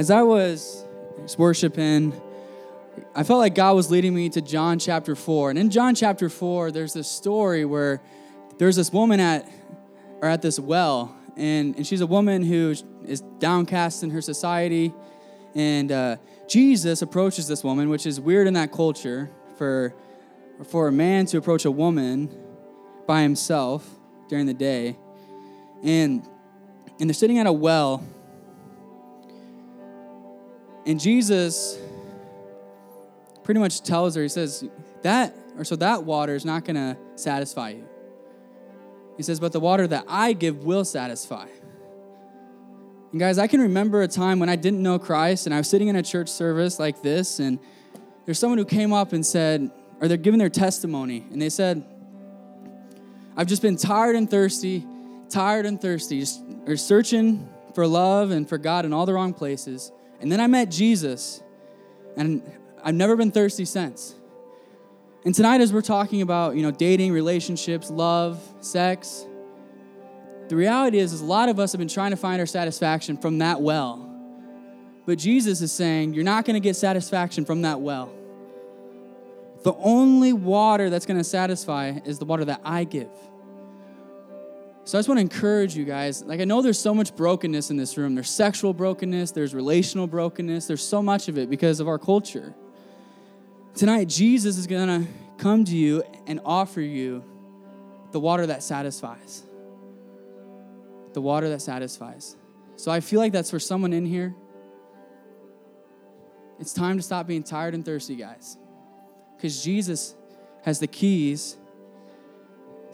as I was worshiping, I felt like God was leading me to John chapter 4. And in John chapter 4, there's this story where there's this woman at or at this well, and, and she's a woman who is downcast in her society. And uh, Jesus approaches this woman, which is weird in that culture for, for a man to approach a woman by himself during the day. And, and they're sitting at a well. And Jesus pretty much tells her, he says, that, or so that water is not going to satisfy you. He says, but the water that I give will satisfy. And guys, I can remember a time when I didn't know Christ and I was sitting in a church service like this, and there's someone who came up and said, or they're giving their testimony, and they said, I've just been tired and thirsty, tired and thirsty, just or searching for love and for God in all the wrong places. And then I met Jesus, and I've never been thirsty since. And tonight, as we're talking about, you know, dating, relationships, love, sex, the reality is, is a lot of us have been trying to find our satisfaction from that well. But Jesus is saying, you're not going to get satisfaction from that well. The only water that's going to satisfy is the water that I give. So I just want to encourage you guys. Like, I know there's so much brokenness in this room. There's sexual brokenness, there's relational brokenness, there's so much of it because of our culture. Tonight, Jesus is going to come to you and offer you the water that satisfies. The water that satisfies. So I feel like that's for someone in here. It's time to stop being tired and thirsty, guys. Because Jesus has the keys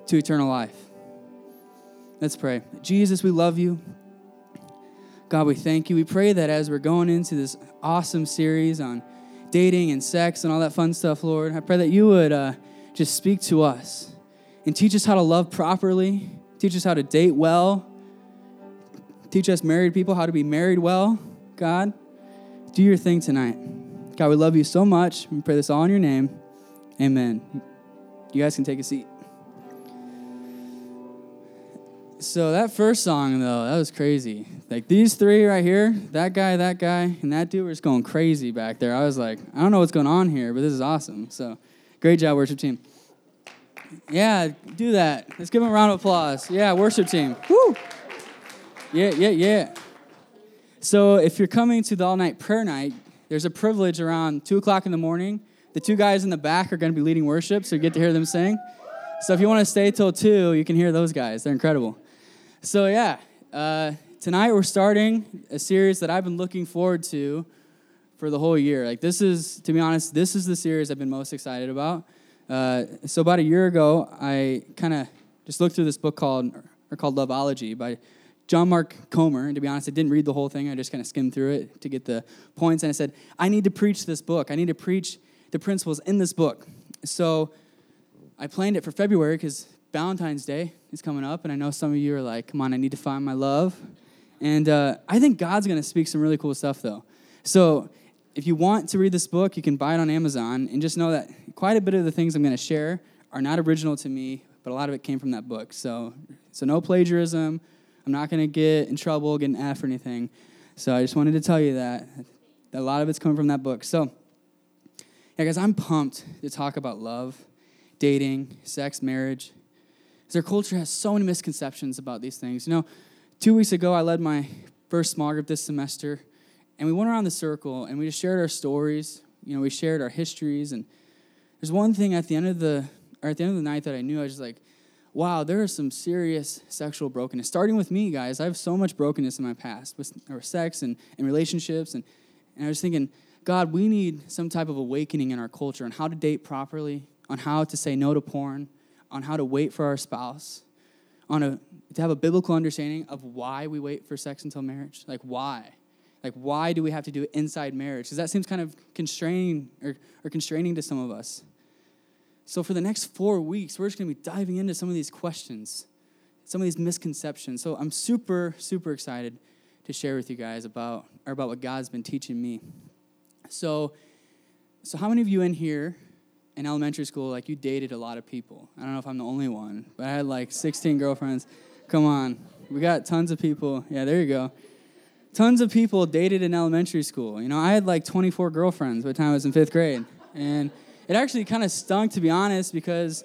to eternal life. Let's pray. Jesus, we love you. God, we thank you. We pray that as we're going into this awesome series on dating and sex and all that fun stuff, Lord. I pray that you would uh, just speak to us and teach us how to love properly, teach us how to date well, teach us married people how to be married well. God, do your thing tonight. God, we love you so much. We pray this all in your name. Amen. You guys can take a seat. So that first song though, that was crazy. Like these three right here, that guy, that guy, and that dude were just going crazy back there. I was like, I don't know what's going on here, but this is awesome. So great job, worship team. Yeah, do that. Let's give them a round of applause. Yeah, worship team. Woo! Yeah, yeah, yeah. So if you're coming to the all night prayer night, there's a privilege around two o'clock in the morning. The two guys in the back are going to be leading worship, so you get to hear them sing. So if you want to stay till two, you can hear those guys. They're incredible. So, yeah, uh, tonight we're starting a series that I've been looking forward to for the whole year. Like, this is, to be honest, this is the series I've been most excited about. Uh, so, about a year ago, I kind of just looked through this book called, or called Loveology by John Mark Comer. And to be honest, I didn't read the whole thing. I just kind of skimmed through it to get the points. And I said, I need to preach this book. I need to preach the principles in this book. So, I planned it for February because Valentine's Day is coming up, and I know some of you are like, come on, I need to find my love. And uh, I think God's going to speak some really cool stuff, though. So if you want to read this book, you can buy it on Amazon, and just know that quite a bit of the things I'm going to share are not original to me, but a lot of it came from that book. So, so no plagiarism. I'm not going to get in trouble, get an F or anything. So I just wanted to tell you that, that a lot of it's coming from that book. So, yeah, guys, I'm pumped to talk about love, dating, sex, marriage. Because our culture has so many misconceptions about these things. You know, two weeks ago, I led my first small group this semester, and we went around the circle and we just shared our stories. You know, we shared our histories, and there's one thing at the end of the or at the end of the night that I knew I was just like, wow, there is some serious sexual brokenness. Starting with me, guys, I have so much brokenness in my past with or sex and, and relationships, and, and I was thinking, God, we need some type of awakening in our culture on how to date properly, on how to say no to porn, on how to wait for our spouse, on a to have a biblical understanding of why we wait for sex until marriage. Like why? Like why do we have to do it inside marriage? Because that seems kind of constraining or, or constraining to some of us. So for the next four weeks, we're just gonna be diving into some of these questions, some of these misconceptions. So I'm super, super excited to share with you guys about or about what God's been teaching me. So, so how many of you in here in elementary school, like you dated a lot of people. I don't know if I'm the only one, but I had like 16 girlfriends. Come on. We got tons of people. Yeah, there you go. tons of people dated in elementary school. You know, I had like 24 girlfriends by the time I was in fifth grade. And it actually kind of stunk, to be honest, because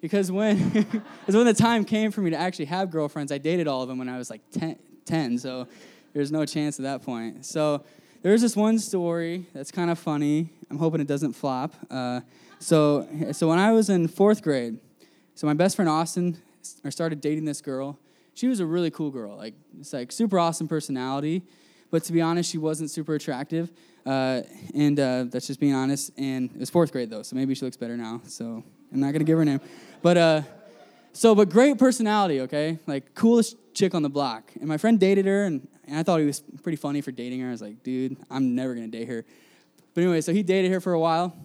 because when, because when the time came for me to actually have girlfriends, I dated all of them when I was like 10, 10 so there's no chance at that point. So there's this one story that's kind of funny. I'm hoping it doesn't flop. Uh, so, so when I was in fourth grade, so my best friend Austin, started dating this girl. She was a really cool girl, like it's like super awesome personality, but to be honest, she wasn't super attractive. Uh, and uh, that's just being honest. And it was fourth grade though, so maybe she looks better now. So I'm not gonna give her name, but uh, so but great personality, okay, like coolest chick on the block. And my friend dated her, and, and I thought he was pretty funny for dating her. I was like, dude, I'm never gonna date her. But anyway, so he dated her for a while,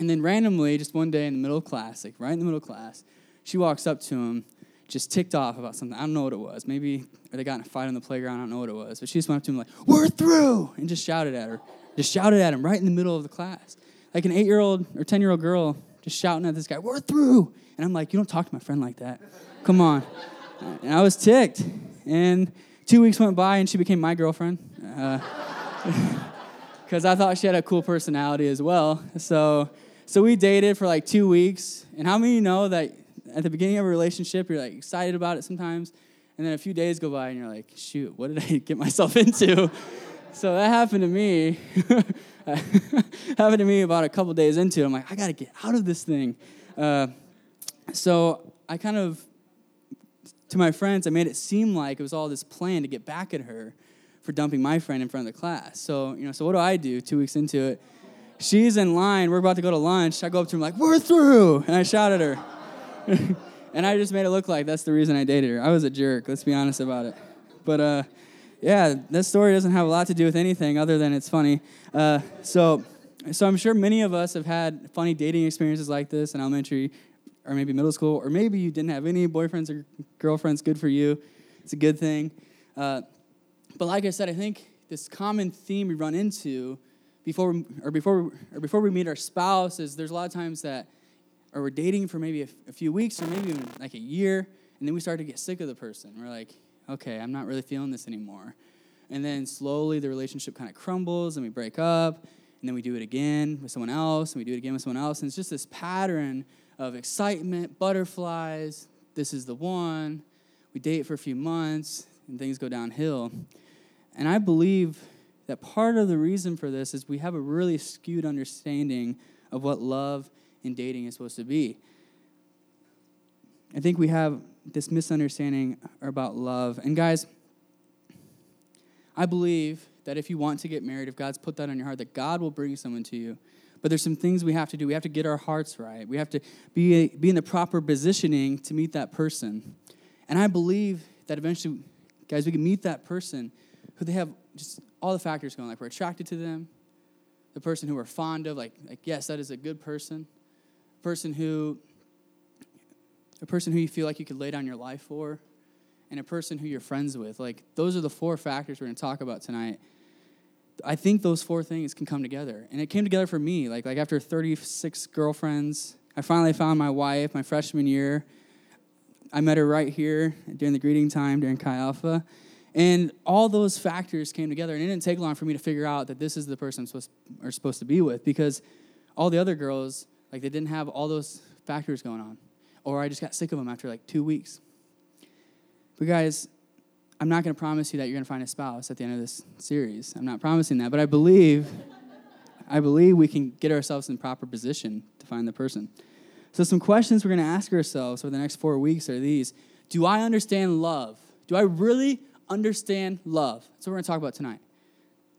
and then randomly, just one day in the middle of class, like right in the middle of class, she walks up to him, just ticked off about something. I don't know what it was. Maybe they got in a fight on the playground. I don't know what it was. But she just went up to him like, "We're through," and just shouted at her. Just shouted at him right in the middle of the class, like an eight-year-old or ten-year-old girl just shouting at this guy, "We're through!" And I'm like, "You don't talk to my friend like that. Come on." And I was ticked. And two weeks went by, and she became my girlfriend. Because uh, I thought she had a cool personality as well. So, so we dated for like two weeks. And how many of you know that at the beginning of a relationship, you're like excited about it sometimes, and then a few days go by, and you're like, shoot, what did I get myself into? so that happened to me. happened to me about a couple days into it. I'm like, I got to get out of this thing. Uh, so I kind of, to my friends, I made it seem like it was all this plan to get back at her for dumping my friend in front of the class. So, you know, so what do I do two weeks into it? She's in line. We're about to go to lunch. I go up to her, like, we're through. And I shout at her. and I just made it look like that's the reason I dated her. I was a jerk. Let's be honest about it. But uh, yeah, this story doesn't have a lot to do with anything other than it's funny. Uh, so, so I'm sure many of us have had funny dating experiences like this in elementary or maybe middle school, or maybe you didn't have any boyfriends or girlfriends. Good for you. It's a good thing. Uh, but like I said, I think this common theme we run into before, or before, or before we meet our spouse is there's a lot of times that or we're dating for maybe a, a few weeks or maybe even like a year, and then we start to get sick of the person. We're like, okay, I'm not really feeling this anymore. And then slowly the relationship kind of crumbles and we break up, and then we do it again with someone else, and we do it again with someone else. And it's just this pattern of excitement, butterflies, this is the one. We date for a few months, and things go downhill. And I believe that part of the reason for this is we have a really skewed understanding of what love in dating is supposed to be. I think we have this misunderstanding about love. And guys, I believe that if you want to get married, if God's put that on your heart, that God will bring someone to you. But there's some things we have to do. We have to get our hearts right. We have to be, be in the proper positioning to meet that person. And I believe that eventually, guys, we can meet that person who they have just all the factors going. Like we're attracted to them, the person who we're fond of. Like, like yes, that is a good person person who a person who you feel like you could lay down your life for and a person who you're friends with like those are the four factors we're going to talk about tonight i think those four things can come together and it came together for me like like after 36 girlfriends i finally found my wife my freshman year i met her right here during the greeting time during chi alpha and all those factors came together and it didn't take long for me to figure out that this is the person i'm supposed, are supposed to be with because all the other girls like they didn't have all those factors going on. Or I just got sick of them after like two weeks. But guys, I'm not going to promise you that you're going to find a spouse at the end of this series. I'm not promising that, but I believe I believe we can get ourselves in proper position to find the person. So some questions we're going to ask ourselves for the next 4 weeks are these. Do I understand love? Do I really understand love? That's what we're going to talk about tonight.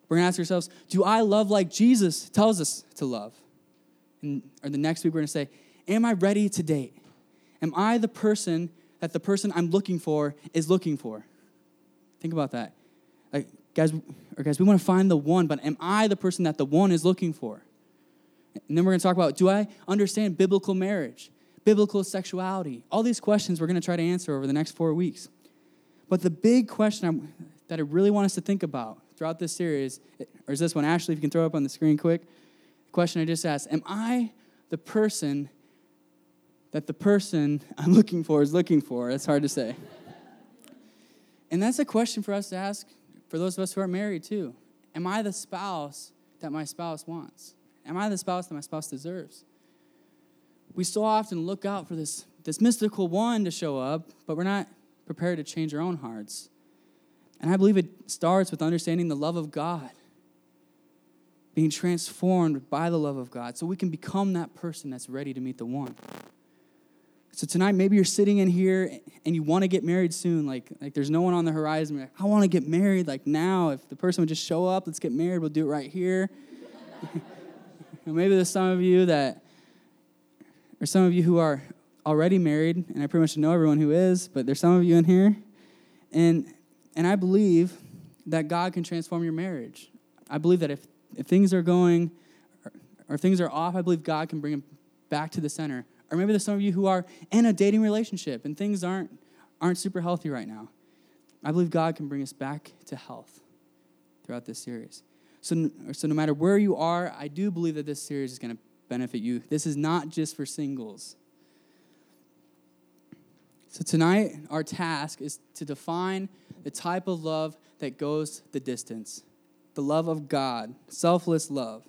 We're going to ask ourselves, do I love like Jesus tells us to love? and, or the next week we're going to say, Am I ready to date? Am I the person that the person I'm looking for is looking for? Think about that. Like, guys, or guys, we want to find the one, but am I the person that the one is looking for? And then we're going to talk about do I understand biblical marriage, biblical sexuality? All these questions we're going to try to answer over the next four weeks. But the big question I'm, that I really want us to think about throughout this series, or is this one? Ashley, if you can throw up on the screen quick question I just asked Am I the person that the person I'm looking for is looking for? That's hard to say. And that's a question for us to ask for those of us who are married too. Am I the spouse that my spouse wants? Am I the spouse that my spouse deserves? We so often look out for this, this mystical one to show up, but we're not prepared to change our own hearts. And I believe it starts with understanding the love of God, being transformed by the love of God, so we can become that person that's ready to meet the one. So tonight, maybe you're sitting in here and you want to get married soon. Like, like there's no one on the horizon. Like, I want to get married like now. If the person would just show up, let's get married. We'll do it right here. maybe there's some of you that, or some of you who are already married, and I pretty much know everyone who is, but there's some of you in here, and and I believe that God can transform your marriage. I believe that if if things are going or, or things are off, I believe God can bring them back to the center. Or maybe there's some of you who are in a dating relationship and things aren't, aren't super healthy right now. I believe God can bring us back to health throughout this series. So, so no matter where you are, I do believe that this series is going to benefit you. This is not just for singles. So tonight, our task is to define the type of love that goes the distance the love of God, selfless love.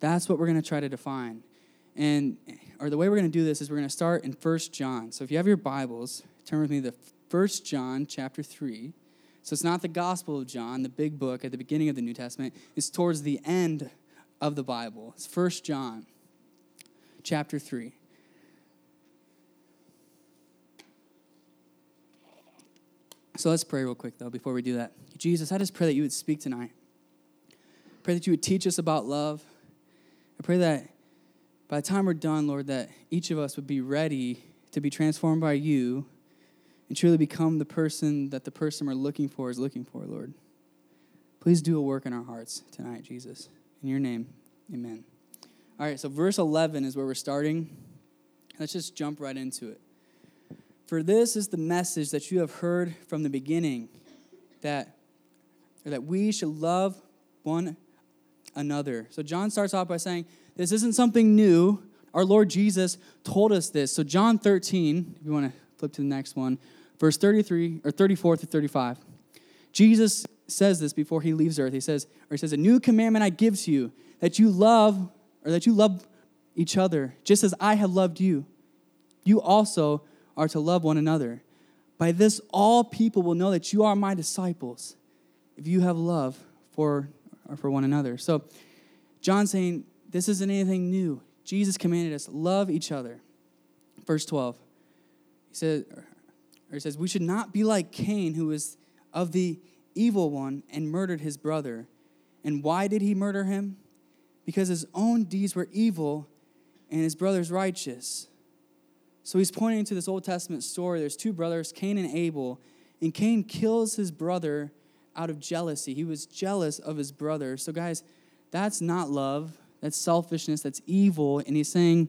That's what we're going to try to define. And or the way we're going to do this is we're going to start in First John. So if you have your Bibles, turn with me to First John chapter 3. So it's not the Gospel of John, the big book at the beginning of the New Testament. It's towards the end of the Bible. It's First John chapter 3. So let's pray real quick, though, before we do that. Jesus, I just pray that you would speak tonight. Pray that you would teach us about love. I pray that by the time we're done, Lord, that each of us would be ready to be transformed by you and truly become the person that the person we're looking for is looking for, Lord. Please do a work in our hearts tonight, Jesus. In your name, amen. All right, so verse 11 is where we're starting. Let's just jump right into it. For this is the message that you have heard from the beginning that, that we should love one another. So John starts off by saying, this isn't something new. Our Lord Jesus told us this. So, John 13, if you want to flip to the next one, verse 33 or 34 through 35. Jesus says this before he leaves earth. He says, or he says, A new commandment I give to you, that you love, or that you love each other, just as I have loved you. You also are to love one another. By this, all people will know that you are my disciples, if you have love for, or for one another. So, John saying, this isn't anything new. Jesus commanded us love each other. Verse 12. He said or he says we should not be like Cain who was of the evil one and murdered his brother. And why did he murder him? Because his own deeds were evil and his brother's righteous. So he's pointing to this Old Testament story. There's two brothers, Cain and Abel, and Cain kills his brother out of jealousy. He was jealous of his brother. So, guys, that's not love. That's selfishness, that's evil. And he's saying,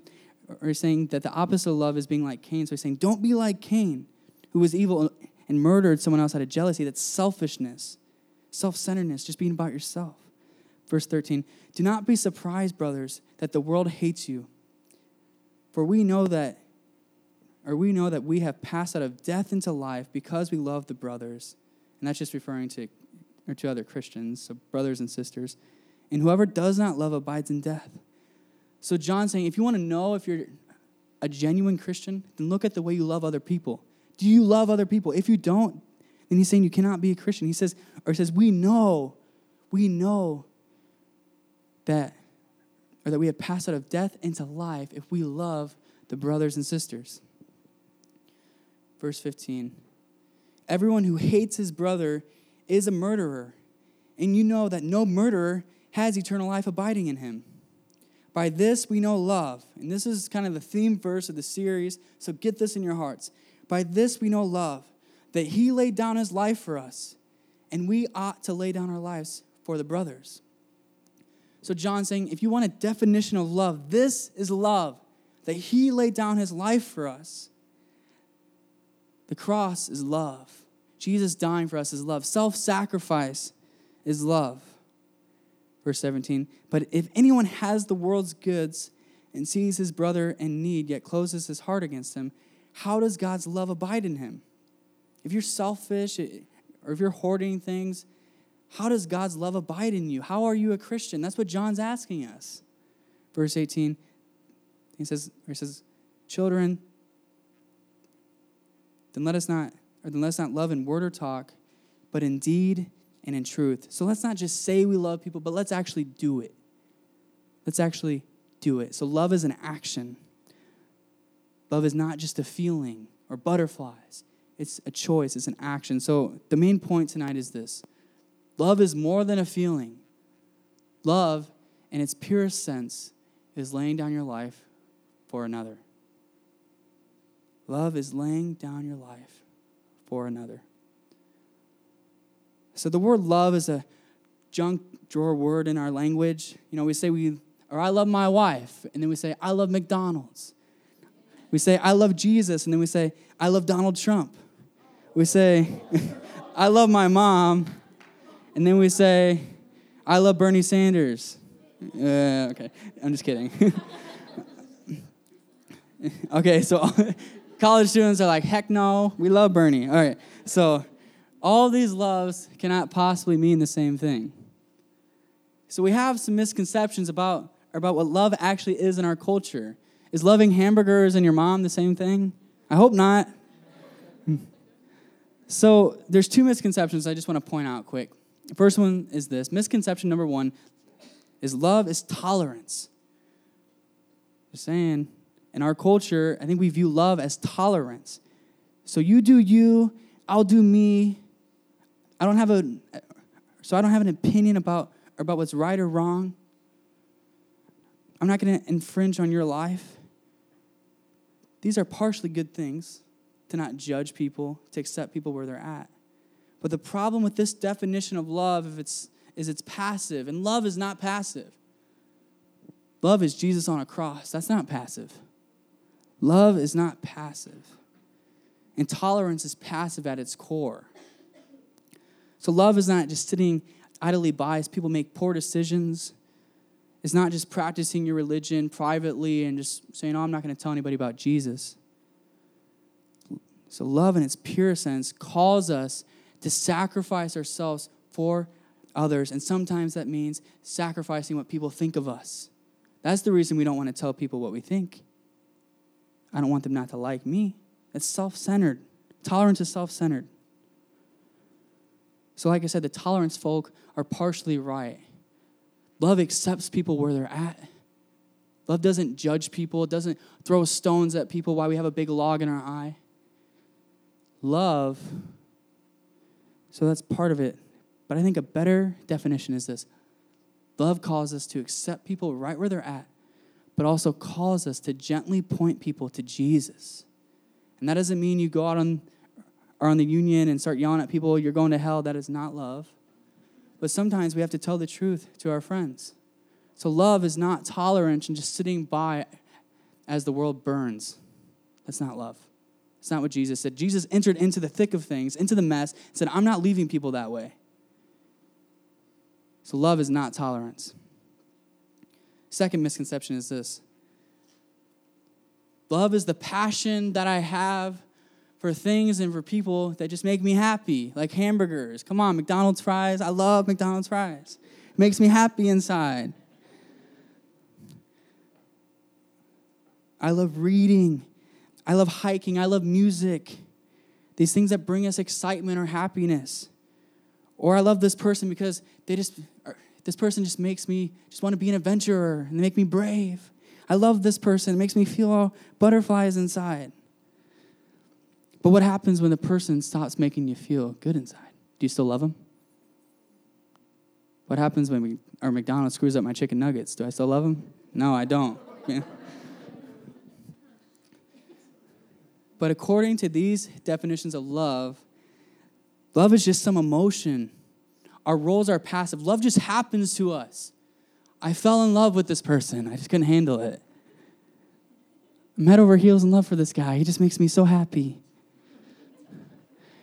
or he's saying that the opposite of love is being like Cain. So he's saying, don't be like Cain, who was evil and murdered someone else out of jealousy. That's selfishness, self centeredness, just being about yourself. Verse 13 Do not be surprised, brothers, that the world hates you. For we know that, or we know that we have passed out of death into life because we love the brothers. And that's just referring to, or to other Christians, so brothers and sisters and whoever does not love abides in death. So John's saying, if you want to know if you're a genuine Christian, then look at the way you love other people. Do you love other people? If you don't, then he's saying you cannot be a Christian. He says, or he says, we know, we know that, or that we have passed out of death into life if we love the brothers and sisters. Verse 15. Everyone who hates his brother is a murderer. And you know that no murderer has eternal life abiding in him. By this we know love. And this is kind of the theme verse of the series, so get this in your hearts. By this we know love, that he laid down his life for us, and we ought to lay down our lives for the brothers. So John's saying, if you want a definition of love, this is love, that he laid down his life for us. The cross is love. Jesus dying for us is love. Self sacrifice is love. Verse 17, but if anyone has the world's goods and sees his brother in need, yet closes his heart against him, how does God's love abide in him? If you're selfish eh, or if you're hoarding things How does God's love abide in you? How are you a Christian? That's what John's asking us. Verse 18, he says, he says, Children, then let us not, or then let us not love in word or talk, but in deed and in truth. So let's not just say we love people, but let's actually do it. Let's actually do it. So love is an action. Love is not just a feeling or butterflies. It's a choice, it's an action. So the main point tonight is this love is more than a feeling. Love, in its purest sense, is laying down your life for another. Love is laying down your life for another. So the word love is a junk drawer word in our language. You know, we say we, or I love my wife, and then we say, I love McDonald's. We say, I love Jesus, and then we say, I love Donald Trump. We say, I love my mom, and then we say, I love Bernie Sanders. Uh, okay, I'm just kidding. okay, so college students are like, heck no, we love Bernie. All right, so all these loves cannot possibly mean the same thing. So we have some misconceptions about, about what love actually is in our culture. Is loving hamburgers and your mom the same thing? I hope not. So there's two misconceptions I just want to point out quick. The first one is this misconception number one is love is tolerance. Just saying, in our culture, I think we view love as tolerance. So you do you, I'll do me. I don't have a so I don't have an opinion about about what's right or wrong. I'm not going to infringe on your life. These are partially good things to not judge people, to accept people where they're at. But the problem with this definition of love if it's, is it's passive, and love is not passive. Love is Jesus on a cross. That's not passive. Love is not passive. Intolerance is passive at its core. So love is not just sitting idly by as people make poor decisions. It's not just practicing your religion privately and just saying, oh, I'm not going to tell anybody about Jesus. So, love in its pure sense calls us to sacrifice ourselves for others. And sometimes that means sacrificing what people think of us. That's the reason we don't want to tell people what we think. I don't want them not to like me. It's self centered. Tolerance is self centered. So, like I said, the tolerance folk are partially right. Love accepts people where they're at. Love doesn't judge people, it doesn't throw stones at people while we have a big log in our eye. Love, so that's part of it. But I think a better definition is this love calls us to accept people right where they're at, but also calls us to gently point people to Jesus. And that doesn't mean you go out on, on the union and start yelling at people, you're going to hell. That is not love. But sometimes we have to tell the truth to our friends. So love is not tolerance and just sitting by as the world burns. That's not love. It's not what Jesus said. Jesus entered into the thick of things, into the mess, and said, I'm not leaving people that way. So love is not tolerance. Second misconception is this love is the passion that I have for things and for people that just make me happy, like hamburgers. Come on, McDonald's fries. I love McDonald's fries. It makes me happy inside. I love reading. I love hiking. I love music. These things that bring us excitement or happiness. Or I love this person because they just this person just makes me just want to be an adventurer and they make me brave. I love this person. It makes me feel all butterflies inside. But what happens when the person stops making you feel good inside? Do you still love them? What happens when we, our McDonald's screws up my chicken nuggets? Do I still love them? No, I don't. but according to these definitions of love, love is just some emotion. Our roles are passive. Love just happens to us. I fell in love with this person. I just couldn't handle it. I'm head over heels in love for this guy. He just makes me so happy.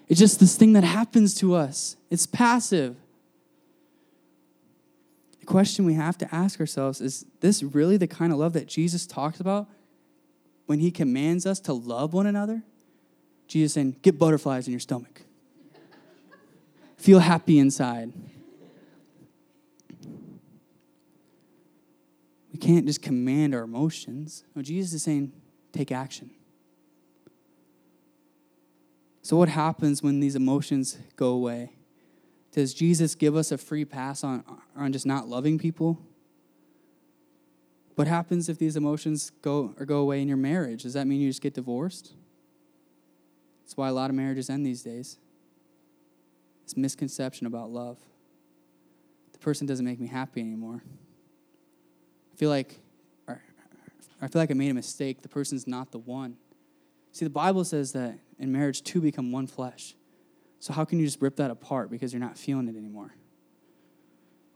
It's just this thing that happens to us, it's passive. The question we have to ask ourselves is this really the kind of love that Jesus talks about when he commands us to love one another? Jesus saying, get butterflies in your stomach feel happy inside. We can't just command our emotions. No, Jesus is saying, take action. So, what happens when these emotions go away? Does Jesus give us a free pass on, on just not loving people? What happens if these emotions go or go away in your marriage? Does that mean you just get divorced? That's why a lot of marriages end these days. This misconception about love. The person doesn't make me happy anymore. I feel like I feel like I made a mistake. The person's not the one. See, the Bible says that in marriage, two become one flesh. So how can you just rip that apart because you're not feeling it anymore?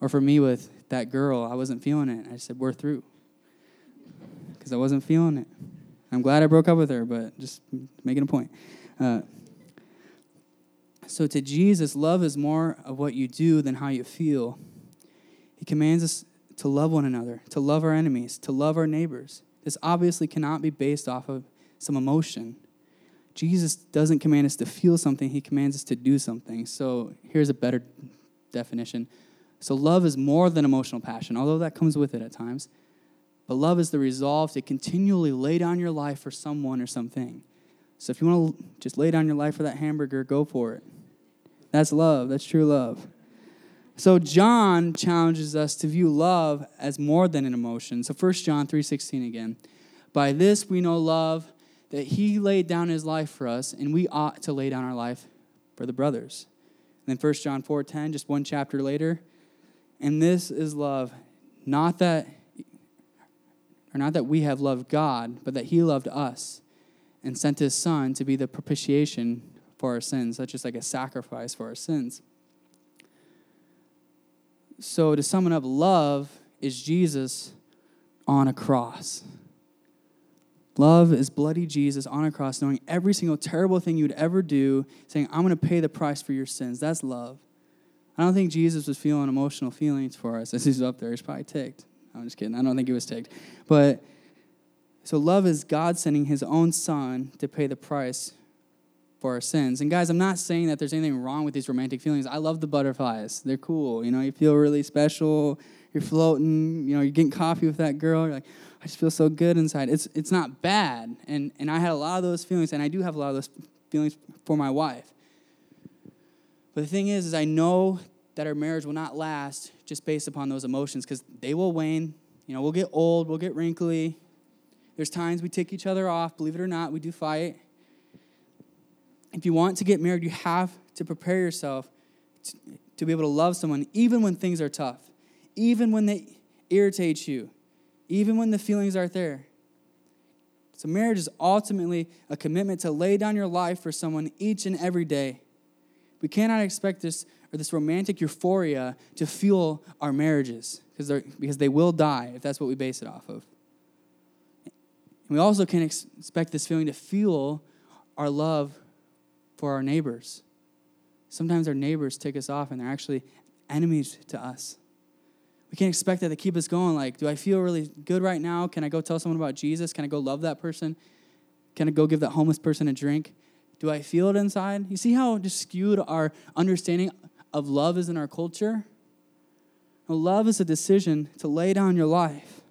Or for me with that girl, I wasn't feeling it. I said, we're through. Because I wasn't feeling it. I'm glad I broke up with her, but just making a point. Uh, so to Jesus, love is more of what you do than how you feel. He commands us to love one another, to love our enemies, to love our neighbors. This obviously cannot be based off of some emotion. Jesus doesn't command us to feel something, he commands us to do something. So here's a better definition. So love is more than emotional passion, although that comes with it at times. But love is the resolve to continually lay down your life for someone or something. So if you want to just lay down your life for that hamburger, go for it. That's love. That's true love. So John challenges us to view love as more than an emotion. So 1 John 3:16 again. By this we know love that he laid down his life for us and we ought to lay down our life for the brothers. And then 1 John 4:10 just one chapter later. And this is love, not that or not that we have loved God, but that he loved us and sent his son to be the propitiation for our sins, That's just like a sacrifice for our sins. So, to sum it up, love is Jesus on a cross. Love is bloody Jesus on a cross, knowing every single terrible thing you'd ever do, saying, I'm going to pay the price for your sins. That's love. I don't think Jesus was feeling emotional feelings for us as he's up there. He's probably ticked. I'm just kidding. I don't think he was ticked. But so love is God sending his own son to pay the price for our sins. And guys, I'm not saying that there's anything wrong with these romantic feelings. I love the butterflies. They're cool. You know, you feel really special. You're floating, you know, you're getting coffee with that girl. You're like, I just feel so good inside. It's it's not bad. And and I had a lot of those feelings, and I do have a lot of those feelings for my wife. But the thing is, is I know that our marriage will not last just based upon those emotions because they will wane. You know, we'll get old, we'll get wrinkly. There's times we tick each other off, believe it or not, we do fight if you want to get married, you have to prepare yourself to, to be able to love someone even when things are tough, even when they irritate you, even when the feelings aren't there. So, marriage is ultimately a commitment to lay down your life for someone each and every day. We cannot expect this or this romantic euphoria to fuel our marriages because, because they will die if that's what we base it off of. And we also can't ex- expect this feeling to fuel our love for our neighbors. Sometimes our neighbors take us off and they're actually enemies to us. We can't expect that to keep us going. Like, do I feel really good right now? Can I go tell someone about Jesus? Can I go love that person? Can I go give that homeless person a drink? Do I feel it inside? You see how just skewed our understanding of love is in our culture? Well, love is a decision to lay down your life.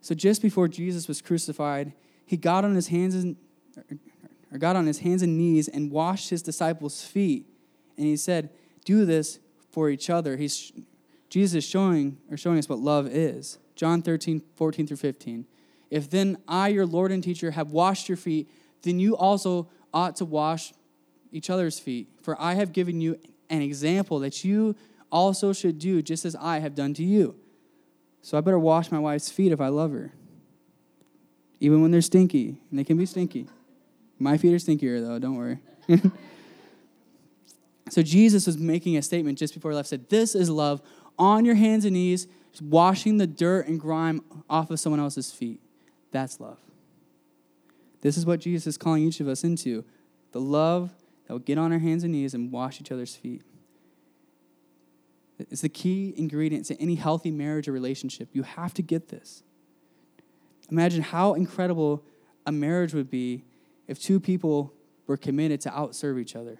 So just before Jesus was crucified, he got on his hands and or got on his hands and knees and washed his disciples' feet. And he said, Do this for each other. He's, Jesus is showing or showing us what love is. John 13, 14 through 15. If then I, your Lord and teacher, have washed your feet, then you also ought to wash each other's feet. For I have given you an example that you also should do just as I have done to you. So I better wash my wife's feet if I love her. Even when they're stinky, and they can be stinky. My feet are stinkier, though, don't worry. so Jesus was making a statement just before he left, said, This is love on your hands and knees, washing the dirt and grime off of someone else's feet. That's love. This is what Jesus is calling each of us into the love that will get on our hands and knees and wash each other's feet. It's the key ingredient to any healthy marriage or relationship. You have to get this. Imagine how incredible a marriage would be if two people were committed to outserve each other.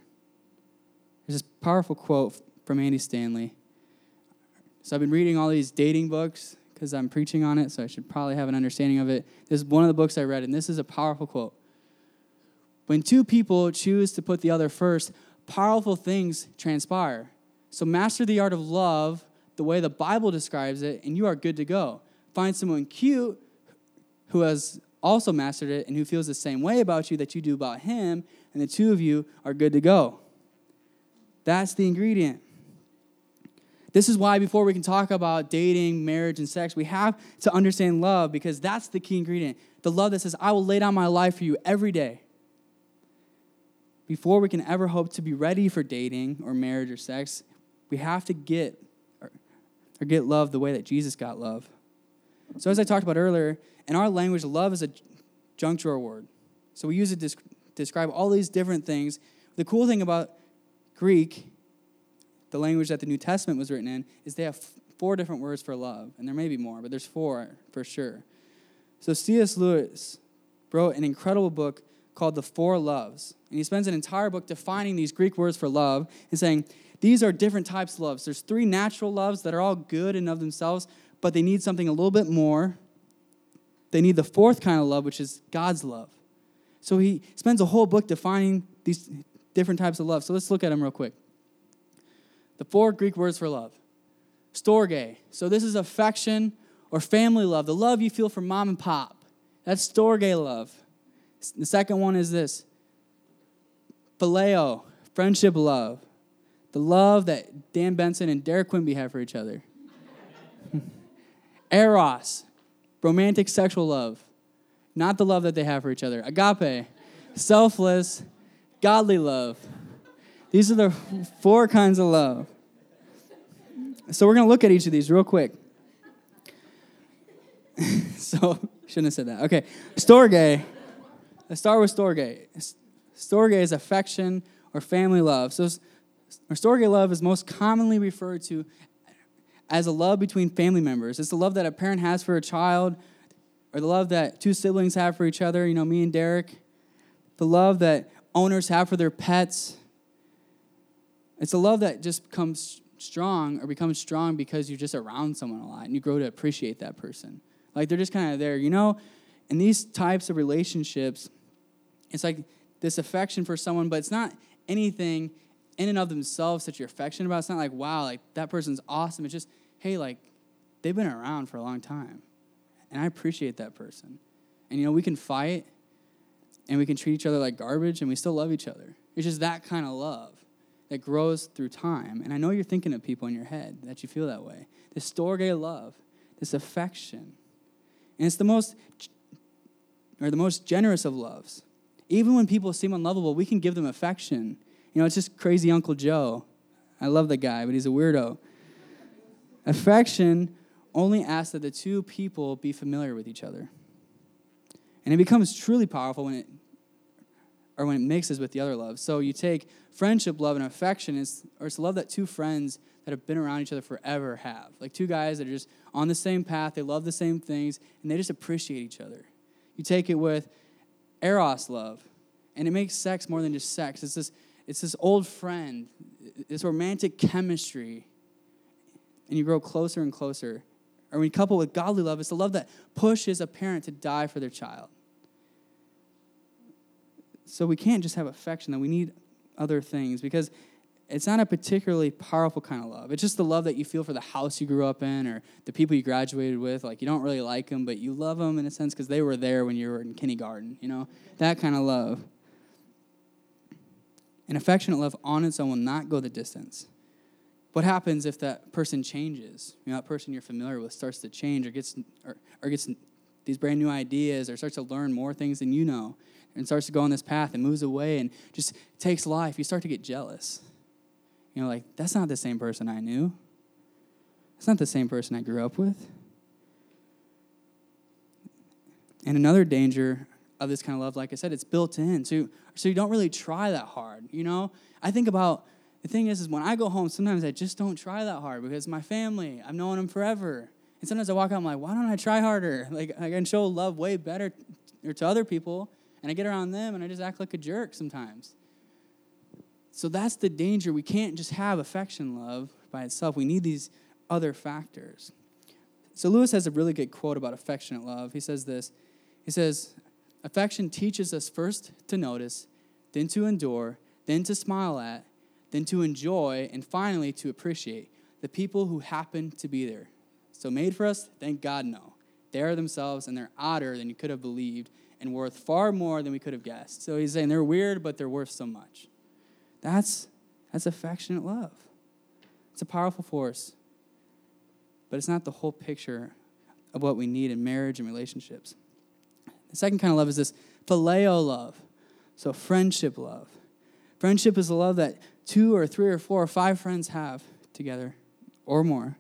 There's this powerful quote from Andy Stanley. So I've been reading all these dating books because I'm preaching on it, so I should probably have an understanding of it. This is one of the books I read, and this is a powerful quote. When two people choose to put the other first, powerful things transpire. So master the art of love the way the Bible describes it, and you are good to go. Find someone cute who has also mastered it and who feels the same way about you that you do about him, and the two of you are good to go. That's the ingredient. This is why, before we can talk about dating, marriage, and sex, we have to understand love because that's the key ingredient. The love that says, I will lay down my life for you every day. Before we can ever hope to be ready for dating or marriage or sex, we have to get or, get love the way that Jesus got love. So, as I talked about earlier, in our language, love is a drawer word. So, we use it to describe all these different things. The cool thing about Greek the language that the New Testament was written in, is they have four different words for love. And there may be more, but there's four for sure. So C.S. Lewis wrote an incredible book called The Four Loves. And he spends an entire book defining these Greek words for love and saying, these are different types of loves. There's three natural loves that are all good and of themselves, but they need something a little bit more. They need the fourth kind of love, which is God's love. So he spends a whole book defining these different types of love. So let's look at them real quick. The four Greek words for love. Storge. So this is affection or family love, the love you feel for mom and pop. That's storge love. The second one is this phileo, friendship love. The love that Dan Benson and Derek Quimby have for each other. Eros, romantic sexual love. Not the love that they have for each other. Agape, selfless, godly love. These are the four kinds of love. So we're going to look at each of these real quick. so, shouldn't have said that. Okay, storge. Let's start with storge. Storge is affection or family love. So, or storge love is most commonly referred to as a love between family members. It's the love that a parent has for a child, or the love that two siblings have for each other, you know, me and Derek. The love that owners have for their pets. It's a love that just comes strong or becomes strong because you're just around someone a lot and you grow to appreciate that person. Like they're just kind of there, you know? In these types of relationships, it's like this affection for someone, but it's not anything in and of themselves that you're affectionate about. It's not like, wow, like that person's awesome. It's just, hey, like they've been around for a long time. And I appreciate that person. And you know, we can fight and we can treat each other like garbage and we still love each other. It's just that kind of love that grows through time. And I know you're thinking of people in your head that you feel that way. This storge love, this affection. And it's the most or the most generous of loves. Even when people seem unlovable, we can give them affection. You know, it's just crazy Uncle Joe. I love the guy, but he's a weirdo. Affection only asks that the two people be familiar with each other. And it becomes truly powerful when it or when it mixes with the other love. So you take friendship love and affection, it's, or it's love that two friends that have been around each other forever have. Like two guys that are just on the same path, they love the same things, and they just appreciate each other. You take it with eros love, and it makes sex more than just sex. It's this, it's this old friend, this romantic chemistry, and you grow closer and closer. Or when you couple with godly love, it's the love that pushes a parent to die for their child. So we can't just have affection, that we need other things because it's not a particularly powerful kind of love. It's just the love that you feel for the house you grew up in or the people you graduated with. Like, you don't really like them, but you love them in a sense because they were there when you were in kindergarten, you know? That kind of love. An affectionate love on its own will not go the distance. What happens if that person changes? You know, that person you're familiar with starts to change or gets, or, or gets these brand new ideas or starts to learn more things than you know and starts to go on this path and moves away and just takes life, you start to get jealous. You know, like, that's not the same person I knew. It's not the same person I grew up with. And another danger of this kind of love, like I said, it's built in. So, so you don't really try that hard. You know, I think about the thing is, is when I go home, sometimes I just don't try that hard because my family, I've known them forever. And sometimes I walk out, I'm like, why don't I try harder? Like I can show love way better or to other people and I get around them and I just act like a jerk sometimes. So that's the danger. We can't just have affection love by itself. We need these other factors. So Lewis has a really good quote about affectionate love. He says this. He says, "Affection teaches us first to notice, then to endure, then to smile at, then to enjoy, and finally to appreciate the people who happen to be there. So made for us, thank God no. They are themselves and they're odder than you could have believed and worth far more than we could have guessed. So he's saying they're weird, but they're worth so much. That's that's affectionate love. It's a powerful force. But it's not the whole picture of what we need in marriage and relationships. The second kind of love is this phileo love. So friendship love. Friendship is the love that two or three or four or five friends have together or more.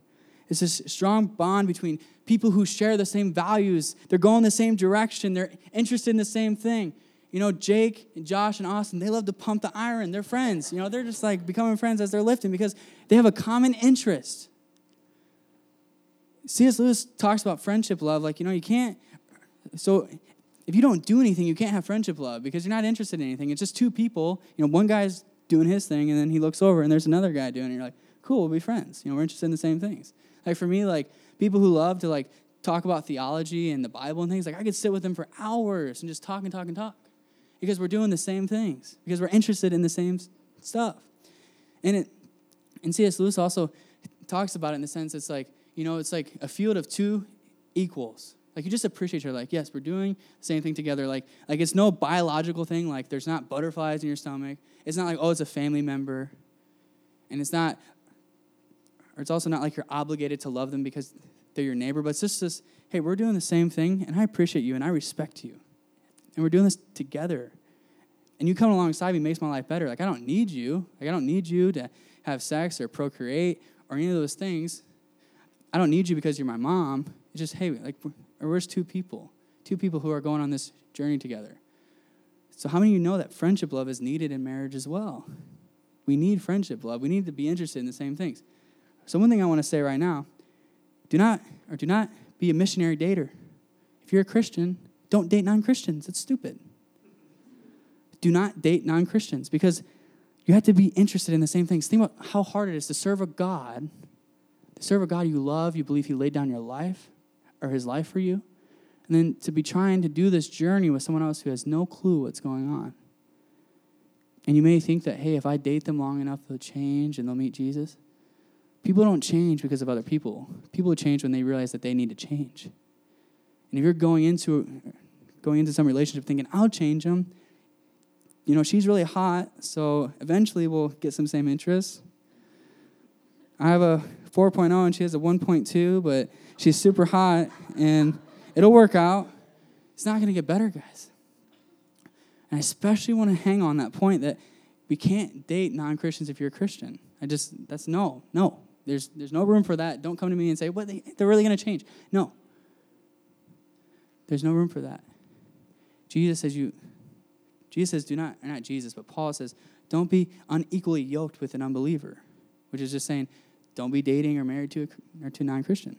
It's this strong bond between people who share the same values. They're going the same direction. They're interested in the same thing. You know, Jake and Josh and Austin, they love to pump the iron. They're friends. You know, they're just like becoming friends as they're lifting because they have a common interest. C.S. Lewis talks about friendship love. Like, you know, you can't, so if you don't do anything, you can't have friendship love because you're not interested in anything. It's just two people. You know, one guy's doing his thing and then he looks over and there's another guy doing it. You're like, cool, we'll be friends. You know, we're interested in the same things. Like for me, like people who love to like talk about theology and the Bible and things, like I could sit with them for hours and just talk and talk and talk because we're doing the same things because we're interested in the same stuff. And it, and C.S. Lewis also talks about it in the sense it's like you know it's like a field of two equals. Like you just appreciate other. Like yes, we're doing the same thing together. Like like it's no biological thing. Like there's not butterflies in your stomach. It's not like oh it's a family member, and it's not or it's also not like you're obligated to love them because they're your neighbor, but it's just this hey, we're doing the same thing, and I appreciate you, and I respect you. And we're doing this together. And you come alongside me makes my life better. Like, I don't need you. Like, I don't need you to have sex or procreate or any of those things. I don't need you because you're my mom. It's just, hey, like, we're just two people, two people who are going on this journey together. So, how many of you know that friendship love is needed in marriage as well? We need friendship love. We need to be interested in the same things. So one thing I want to say right now, do not or do not be a missionary dater. If you're a Christian, don't date non-Christians. It's stupid. Do not date non-Christians because you have to be interested in the same things. Think about how hard it is to serve a God, to serve a God you love, you believe he laid down your life or his life for you, and then to be trying to do this journey with someone else who has no clue what's going on. And you may think that, hey, if I date them long enough, they'll change and they'll meet Jesus. People don't change because of other people. People change when they realize that they need to change. And if you're going into going into some relationship thinking, I'll change them, you know, she's really hot, so eventually we'll get some same interests. I have a 4.0 and she has a 1.2, but she's super hot and it'll work out. It's not going to get better, guys. And I especially want to hang on that point that we can't date non Christians if you're a Christian. I just, that's no, no. There's, there's no room for that. Don't come to me and say, what, they, they're really going to change. No. There's no room for that. Jesus says you, Jesus says, do not, not Jesus, but Paul says, don't be unequally yoked with an unbeliever, which is just saying, don't be dating or married to a, or to non-Christian.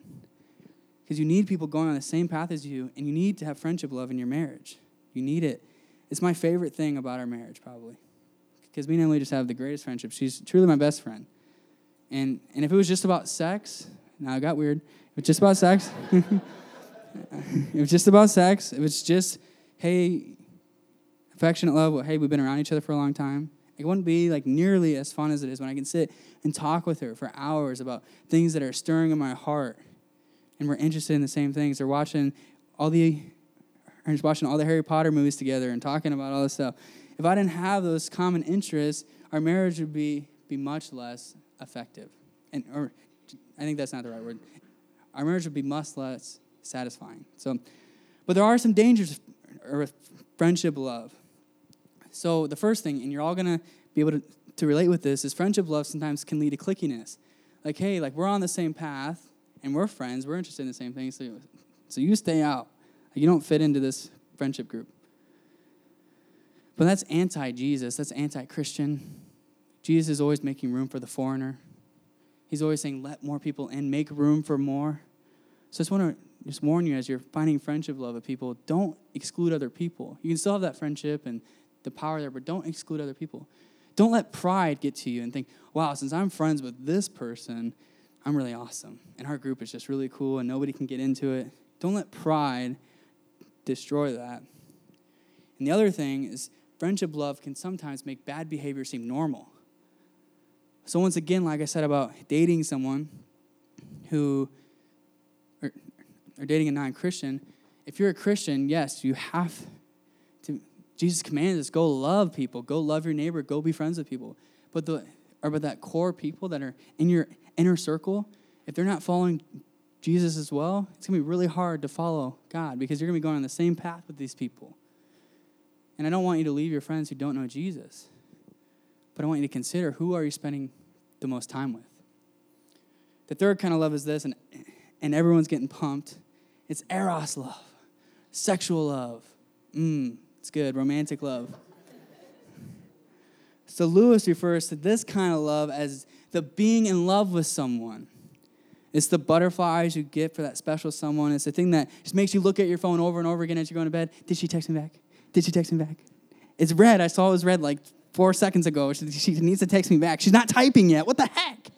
Because you need people going on the same path as you, and you need to have friendship love in your marriage. You need it. It's my favorite thing about our marriage, probably. Because me and Emily just have the greatest friendship. She's truly my best friend. And, and if it was just about sex, now it got weird. If it's just about sex, if it's just about sex, if it's just, hey, affectionate love, well, hey, we've been around each other for a long time, it wouldn't be like nearly as fun as it is when I can sit and talk with her for hours about things that are stirring in my heart. And we're interested in the same things. Or watching all the or just watching all the Harry Potter movies together and talking about all this stuff. If I didn't have those common interests, our marriage would be, be much less effective. And or I think that's not the right word. Our marriage would be much less satisfying. So, but there are some dangers with friendship love. So the first thing, and you're all gonna be able to, to relate with this, is friendship love sometimes can lead to clickiness. Like, hey, like we're on the same path and we're friends, we're interested in the same things, so, so you stay out. You don't fit into this friendship group. But that's anti Jesus, that's anti Christian. Jesus is always making room for the foreigner. He's always saying, let more people in, make room for more. So I just want to just warn you as you're finding friendship love with people, don't exclude other people. You can still have that friendship and the power there, but don't exclude other people. Don't let pride get to you and think, wow, since I'm friends with this person, I'm really awesome. And our group is just really cool and nobody can get into it. Don't let pride destroy that. And the other thing is, friendship love can sometimes make bad behavior seem normal. So, once again, like I said about dating someone who, or, or dating a non Christian, if you're a Christian, yes, you have Jesus commands us go love people, go love your neighbor, go be friends with people. But the, or but that core people that are in your inner circle, if they're not following Jesus as well, it's to be really hard to follow God because you're to be going on the same path with these people. And I don't want you to leave your friends who don't know Jesus, but I want you to consider who are you spending the most time with. The third kind of love is this, and, and everyone's getting pumped. It's eros love, sexual love. Mmm, it's good, romantic love. So Lewis refers to this kind of love as the being in love with someone. It's the butterflies you get for that special someone. It's the thing that just makes you look at your phone over and over again as you're going to bed. Did she text me back? Did she text me back? It's read. I saw it was read like four seconds ago. She, needs to text me back. She's not typing yet. What the heck?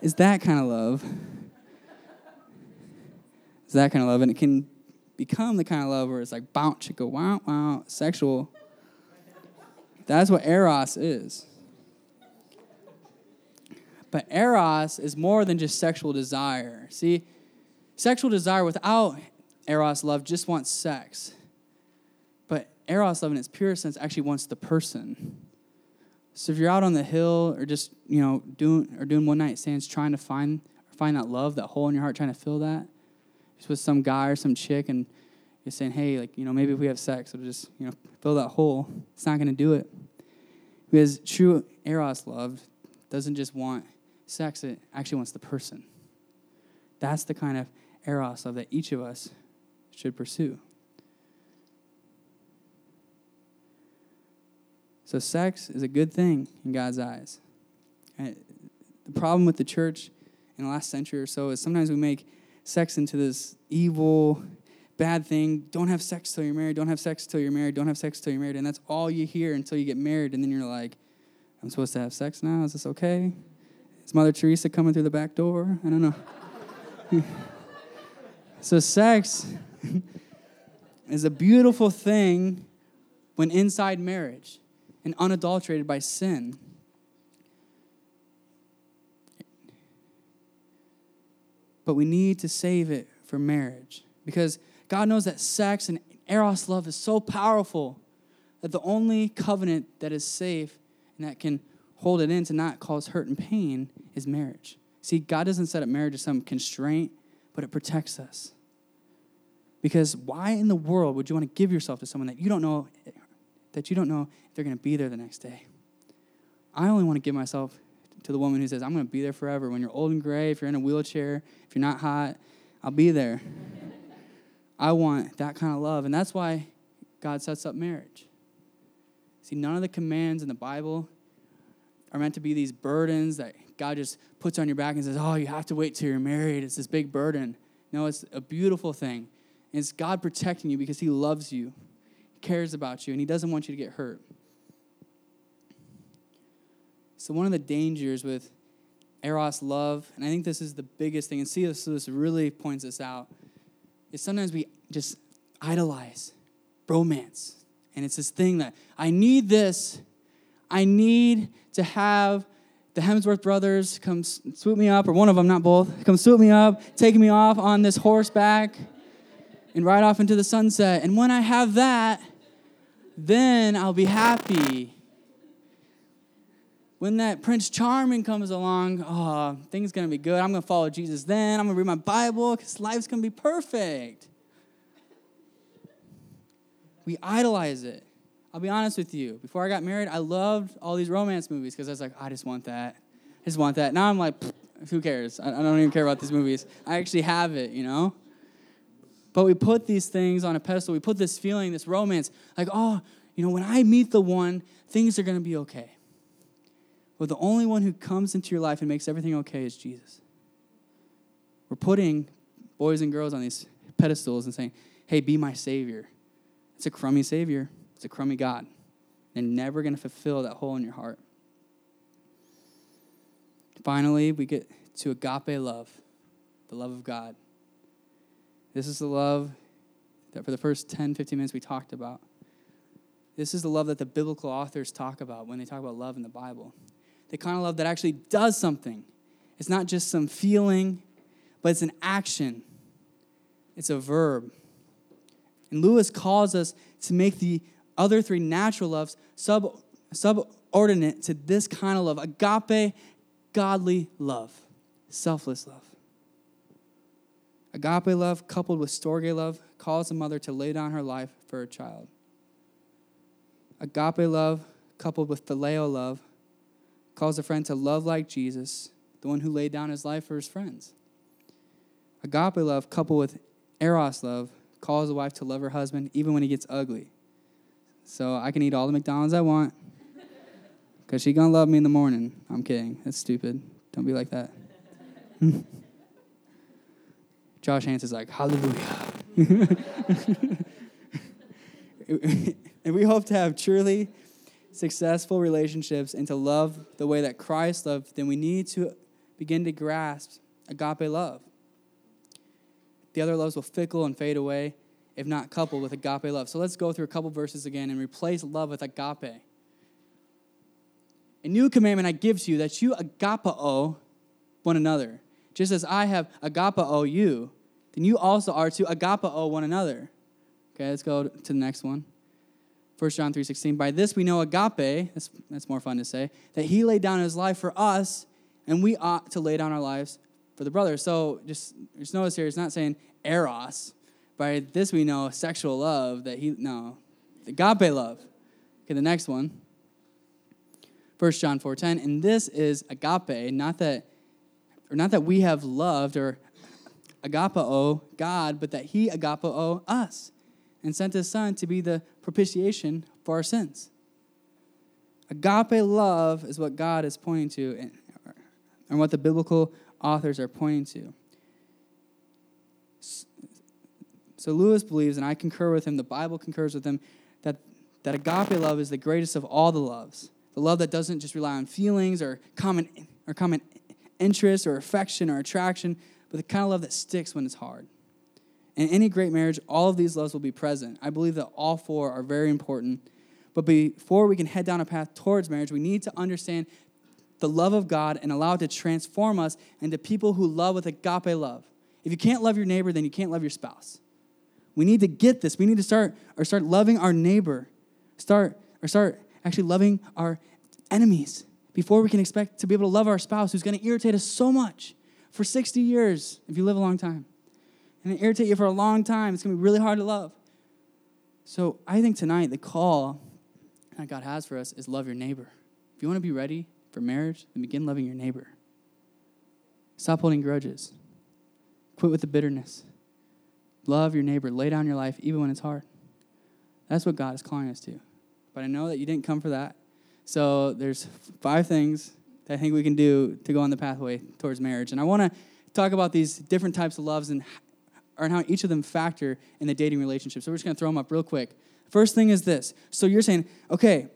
Is that kind of love? Is that kind of love? And it can become the kind of love where it's like bounce, go wow, wow, sexual. That's what eros is. But eros is more than just sexual desire. See, sexual desire without eros love just wants sex. But eros love in its pure sense actually wants the person. So if you're out on the hill or just, you know, doing or doing one night stands trying to find find that love, that hole in your heart, trying to fill that, with some guy or some chick and you're saying, hey, like, you know, maybe if we have sex, it'll just, you know, fill that hole. It's not gonna do it. Because true eros love doesn't just want sex, it actually wants the person. That's the kind of eros love that each of us should pursue. So, sex is a good thing in God's eyes. The problem with the church in the last century or so is sometimes we make sex into this evil, bad thing. Don't have sex till you're married. Don't have sex till you're married. Don't have sex till you're married. And that's all you hear until you get married. And then you're like, I'm supposed to have sex now? Is this okay? Is Mother Teresa coming through the back door? I don't know. so, sex is a beautiful thing when inside marriage and unadulterated by sin. But we need to save it for marriage because God knows that sex and eros love is so powerful that the only covenant that is safe and that can hold it in to not cause hurt and pain is marriage. See, God doesn't set up marriage as some constraint, but it protects us. Because why in the world would you want to give yourself to someone that you don't know that you don't know if they're going to be there the next day. I only want to give myself to the woman who says, I'm going to be there forever. When you're old and gray, if you're in a wheelchair, if you're not hot, I'll be there. I want that kind of love. And that's why God sets up marriage. See, none of the commands in the Bible are meant to be these burdens that God just puts on your back and says, Oh, you have to wait till you're married. It's this big burden. No, it's a beautiful thing. And it's God protecting you because He loves you He cares about you and he doesn't want you to get hurt. So, one of the dangers with Eros love, and I think this is the biggest thing, and this, this really points this out, is sometimes we just idolize romance. And it's this thing that I need this. I need to have the Hemsworth brothers come swoop me up, or one of them, not both, come swoop me up, taking me off on this horseback and ride off into the sunset. And when I have that, then I'll be happy. When that Prince Charming comes along, oh, things gonna be good. I'm gonna follow Jesus then. I'm gonna read my Bible because life's gonna be perfect. We idolize it. I'll be honest with you. Before I got married, I loved all these romance movies because I was like, I just want that. I just want that. Now I'm like, who cares? I don't even care about these movies. I actually have it, you know? But we put these things on a pedestal. We put this feeling, this romance, like, oh, you know, when I meet the one, things are to be okay. But the only one who comes into your life and makes everything okay is Jesus. We're putting boys and girls on these pedestals and saying, hey, be my Savior. It's a crummy Savior, it's a crummy God. They're never going to fulfill that hole in your heart. Finally, we get to agape love, the love of God. This is the love that for the first 10, 15 minutes we talked about. This is the love that the biblical authors talk about when they talk about love in the Bible. The kind of love that actually does something. It's not just some feeling, but it's an action, it's a verb. And Lewis calls us to make the other three natural loves sub, subordinate to this kind of love agape, godly love, selfless love. Agape love, coupled with storge love, calls a mother to lay down her life for her child. Agape love, coupled with phileo love, calls a friend to love like Jesus, the one who laid down his life for his friends. Agape love, coupled with eros love, calls a wife to love her husband even when he gets ugly. So I can eat all the McDonald's I want because she gonna love me in the morning. I'm kidding. That's stupid. Don't be like that. Josh Hans is like, hallelujah. and we hope to have truly successful relationships and to love the way that Christ loved, then we need to begin to grasp agape love. The other loves will fickle and fade away if not coupled with agape love. So let's go through a couple verses again and replace love with agape. A new commandment I give to you that you agapao one another. Just as I have agapao you, then you also are to agapao one another. Okay, let's go to the next one. 1 John 3.16, by this we know agape, that's, that's more fun to say, that he laid down his life for us, and we ought to lay down our lives for the brothers. So just, just notice here, it's not saying eros. By this we know sexual love, that he, no, agape love. Okay, the next one. 1 John 4.10, and this is agape, not that, or not that we have loved or agapao God, but that he agapao us and sent his son to be the propitiation for our sins. Agape love is what God is pointing to and, and what the biblical authors are pointing to. So Lewis believes, and I concur with him, the Bible concurs with him, that, that agape love is the greatest of all the loves. The love that doesn't just rely on feelings or common, or common interest or affection or attraction, but the kind of love that sticks when it's hard. In any great marriage, all of these loves will be present. I believe that all four are very important. But before we can head down a path towards marriage, we need to understand the love of God and allow it to transform us into people who love with agape love. If you can't love your neighbor, then you can't love your spouse. We need to get this. We need to start or start loving our neighbor. Start or start actually loving our enemies before we can expect to be able to love our spouse who's going to irritate us so much for 60 years if you live a long time and irritate you for a long time. It's going to be really hard to love. So I think tonight the call that God has for us is love your neighbor. If you want to be ready for marriage, then begin loving your neighbor. Stop holding grudges. Quit with the bitterness. Love your neighbor. Lay down your life even when it's hard. That's what God is calling us to. But I know that you didn't come for that. So there's five things that I think we can do to go on the pathway towards marriage. And I want to talk about these different types of loves and and how each of them factor in the dating relationship. So we're just going to throw them up real quick. First thing is this. So you're saying, okay,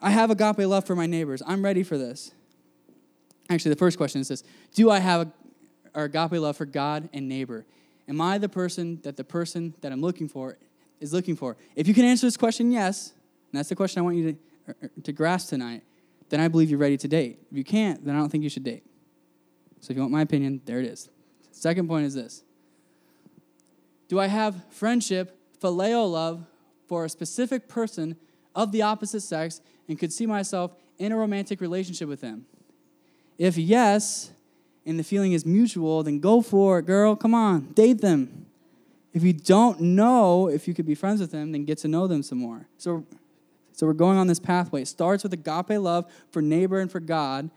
I have agape love for my neighbors. I'm ready for this. Actually, the first question is this Do I have a, agape love for God and neighbor? Am I the person that the person that I'm looking for is looking for? If you can answer this question, yes, and that's the question I want you to, er, er, to grasp tonight, then I believe you're ready to date. If you can't, then I don't think you should date. So if you want my opinion, there it is. Second point is this do I have friendship, phileo love, for a specific person of the opposite sex and could see myself in a romantic relationship with them? If yes, and the feeling is mutual, then go for it, girl. Come on, date them. If you don't know if you could be friends with them, then get to know them some more. So, so we're going on this pathway. It starts with agape love for neighbor and for God,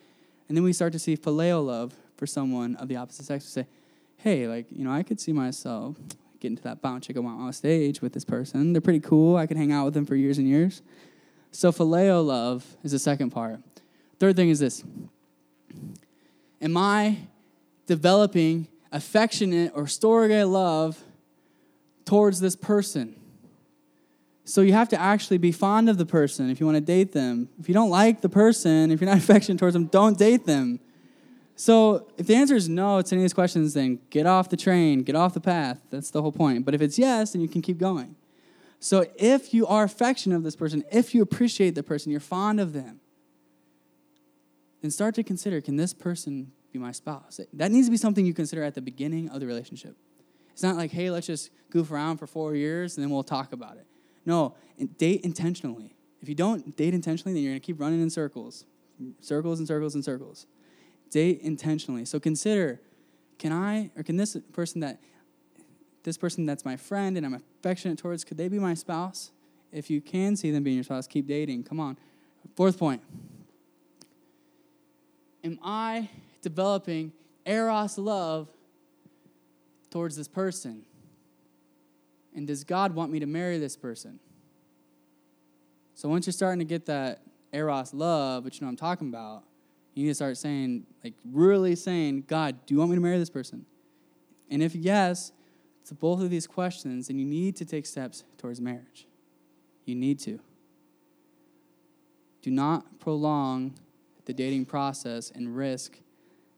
and then we start to see phileo love for someone of the opposite sex. We say, hey, like, you know, I could see myself get into that bounce chicken wow stage with this person. They're pretty cool. I could hang out with them for years and years. So phileo love is the second part. Third thing is this. Am I developing affectionate or storge love towards this person? So you have to actually be fond of the person if you want to date them. If you don't like the person, if you're not affectionate towards them, don't date them. So if the answer is no to any of these questions, then get off the train, get off the path. That's the whole point. But if it's yes, then you can keep going. So if you are affectionate of this person, if you appreciate the person, you're fond of them, then start to consider can this person be my spouse? That needs to be something you consider at the beginning of the relationship. It's not like, hey, let's just goof around for four years and then we'll talk about it. No, date intentionally. If you don't date intentionally, then you're going to keep running in circles, circles and circles and circles. Date intentionally. So consider can I, or can this person that, this person that's my friend and I'm affectionate towards, could they be my spouse? If you can see them being your spouse, keep dating. Come on. Fourth point. Am I developing eros love towards this person? And does God want me to marry this person? So once you're starting to get that eros love, which you know I'm talking about, you need to start saying, like, really saying, God, do you want me to marry this person? And if yes, to both of these questions, then you need to take steps towards marriage. You need to. Do not prolong the dating process and risk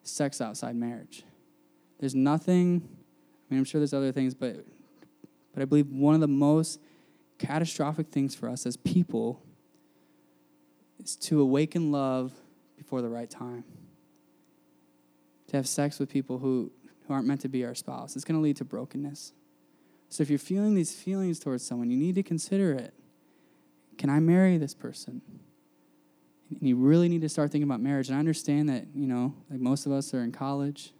sex outside marriage. There's nothing, I mean, I'm sure there's other things, but, but I believe one of the most catastrophic things for us as people is to awaken love before the right time. To have sex with people who, who aren't meant to be our spouse. It's going to lead to brokenness. So if you're feeling these feelings towards someone, you need to consider it. Can I marry this person? And you really need to start thinking about marriage. And I understand that, you know, like most of us are in college.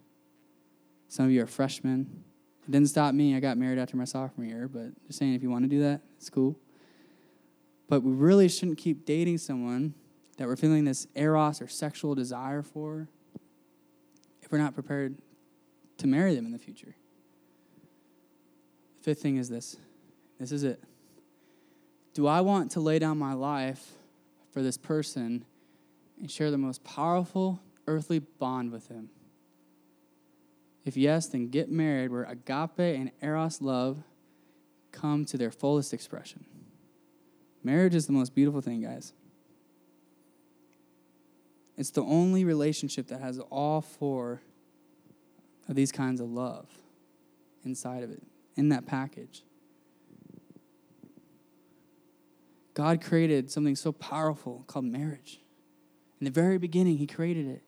Some of you are freshmen. It didn't stop me. I got married after my sophomore year, but just saying if you want to do that, it's cool. But we really shouldn't keep dating someone that we're feeling this eros or sexual desire for if we're not prepared to marry them in the future. The fifth thing is this this is it. Do I want to lay down my life for this person and share the most powerful earthly bond with him? If yes, then get married where agape and eros love come to their fullest expression. Marriage is the most beautiful thing, guys. It's the only relationship that has all four of these kinds of love inside of it, in that package. God created something so powerful called marriage. In the very beginning, He created it.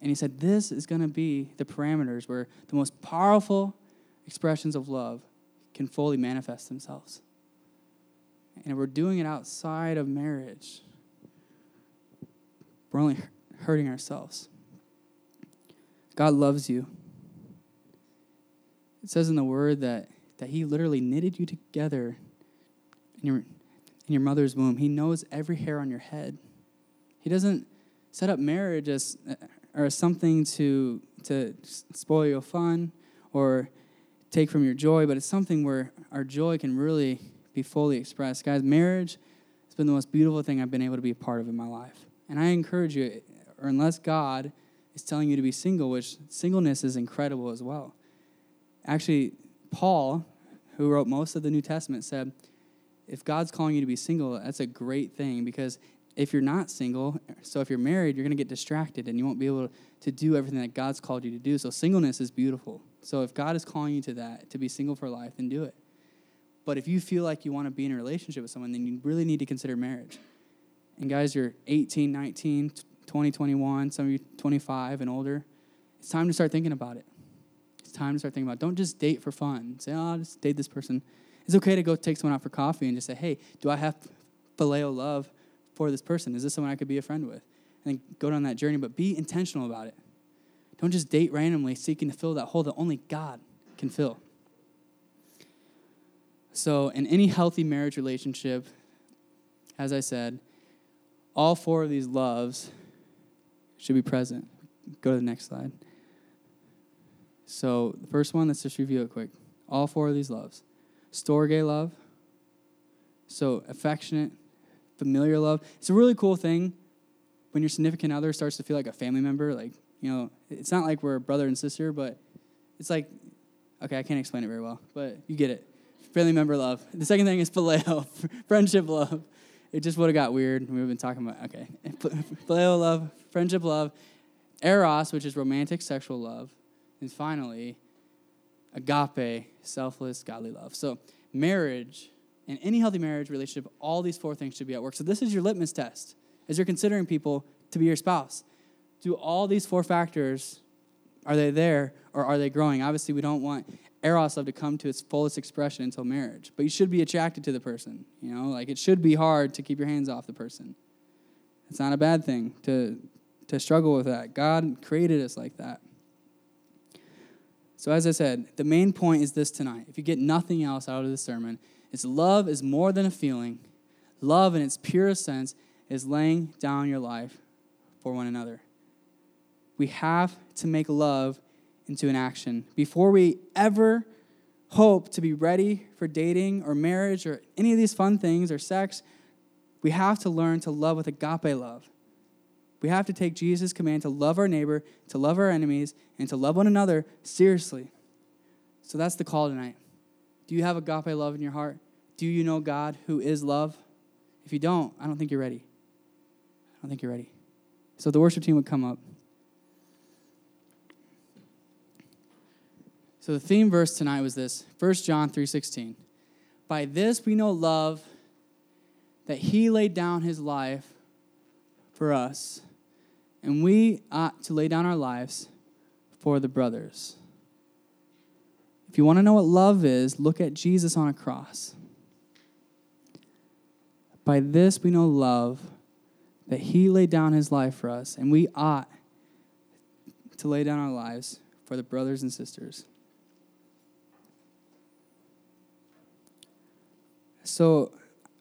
And He said, This is going to be the parameters where the most powerful expressions of love can fully manifest themselves. And if we're doing it outside of marriage we're only hurting ourselves. God loves you. It says in the word that, that He literally knitted you together in your, in your mother's womb. He knows every hair on your head. He doesn't set up marriage as, or something to, to spoil your fun or take from your joy, but it's something where our joy can really be fully expressed. Guys, marriage has been the most beautiful thing I've been able to be a part of in my life. And I encourage you, or unless God is telling you to be single, which singleness is incredible as well. Actually, Paul, who wrote most of the New Testament, said, if God's calling you to be single, that's a great thing because if you're not single, so if you're married, you're going to get distracted and you won't be able to do everything that God's called you to do. So singleness is beautiful. So if God is calling you to that, to be single for life, then do it. But if you feel like you want to be in a relationship with someone, then you really need to consider marriage. And guys, you're 18, 19, 20, 21, some of you 25 and older. It's time to start thinking about it. It's time to start thinking about it. Don't just date for fun. Say, oh, I'll just date this person. It's okay to go take someone out for coffee and just say, hey, do I have phileo love for this person? Is this someone I could be a friend with? And go down that journey, but be intentional about it. Don't just date randomly seeking to fill that hole that only God can fill. So, in any healthy marriage relationship, as I said, all four of these loves should be present. Go to the next slide. So, the first one, let's just review it quick. All four of these loves storge love, so affectionate, familiar love. It's a really cool thing when your significant other starts to feel like a family member. Like, you know, it's not like we're brother and sister, but it's like, okay, I can't explain it very well, but you get it. Family member love. The second thing is phileo, friendship love it just would have got weird. We've been talking about, okay, phileo love, friendship love. eros, which is romantic sexual love, and finally, agape, selfless, godly love. So, marriage, and any healthy marriage relationship, all these four things should be at work. So, this is your litmus test as you're considering people to be your spouse. Do all these four factors, are they there or are they growing? Obviously, we don't want eros love to come to its fullest expression until marriage, but you should be attracted to the person. You know, like it should be hard to keep your hands off the person. It's not a bad thing to, to struggle with that. God created us like that. So, as I said, the main point is this tonight. If you get nothing else out of this sermon, it's love is more than a feeling. Love, in its purest sense, is laying down your life for one another. We have to make love into an action. Before we ever hope to be ready for dating or marriage or any of these fun things or sex, we have to learn to love with agape love. We have to take Jesus' command to love our neighbor, to love our enemies, and to love one another seriously. So that's the call tonight. Do you have agape love in your heart? Do you know God who is love? If you don't, I don't think you're ready. I don't think you're ready. So the worship team would come up. So the theme verse tonight was this 1 John 3:16. By this we know love that he laid down his life for us and we ought to lay down our lives for the brothers. If you want to know what love is, look at Jesus on a cross. By this we know love, that he laid down his life for us, and we ought to lay down our lives for the brothers and sisters. So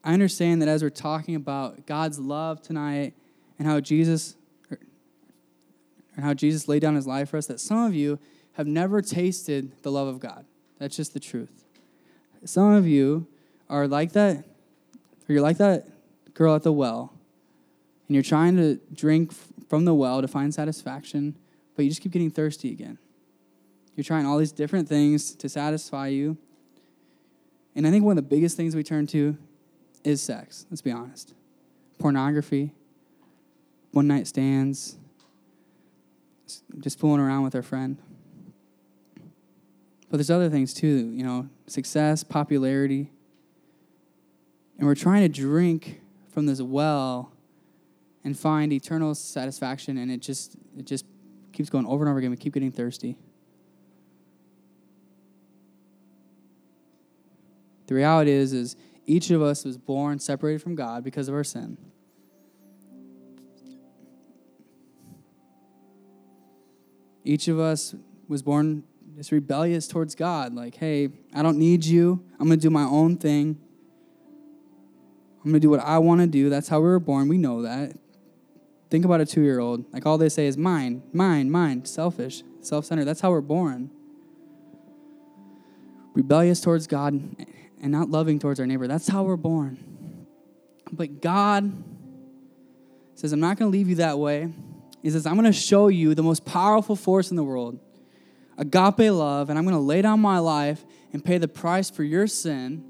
I understand that as we're talking about God's love tonight and how Jesus er, and how Jesus laid down his life for us, that some of you have never tasted the love of God. That's just the truth. Some of you are like that, or you're like that girl at the well, and you're trying to drink from the well to find satisfaction, but you just keep getting thirsty again. You're trying all these different things to satisfy you. And I think one of the biggest things we turn to is sex, let's be honest. Pornography, one night stands, just fooling around with our friend. But there's other things too, you know, success, popularity. And we're trying to drink from this well and find eternal satisfaction and it just it just keeps going over and over again. We keep getting thirsty. The reality is is each of us was born separated from God because of our sin. Each of us was born just rebellious towards God. Like, hey, I don't need you. I'm going to do my own thing. I'm going to do what I want to do. That's how we were born. We know that. Think about a two year old. Like, all they say is mine, mine, mine, selfish, self centered. That's how we're born. Rebellious towards God and not loving towards our neighbor. That's how we're born. But God says, I'm not going to leave you that way. He says, I'm going to show you the most powerful force in the world, agape love, and I'm going to lay down my life and pay the price for your sin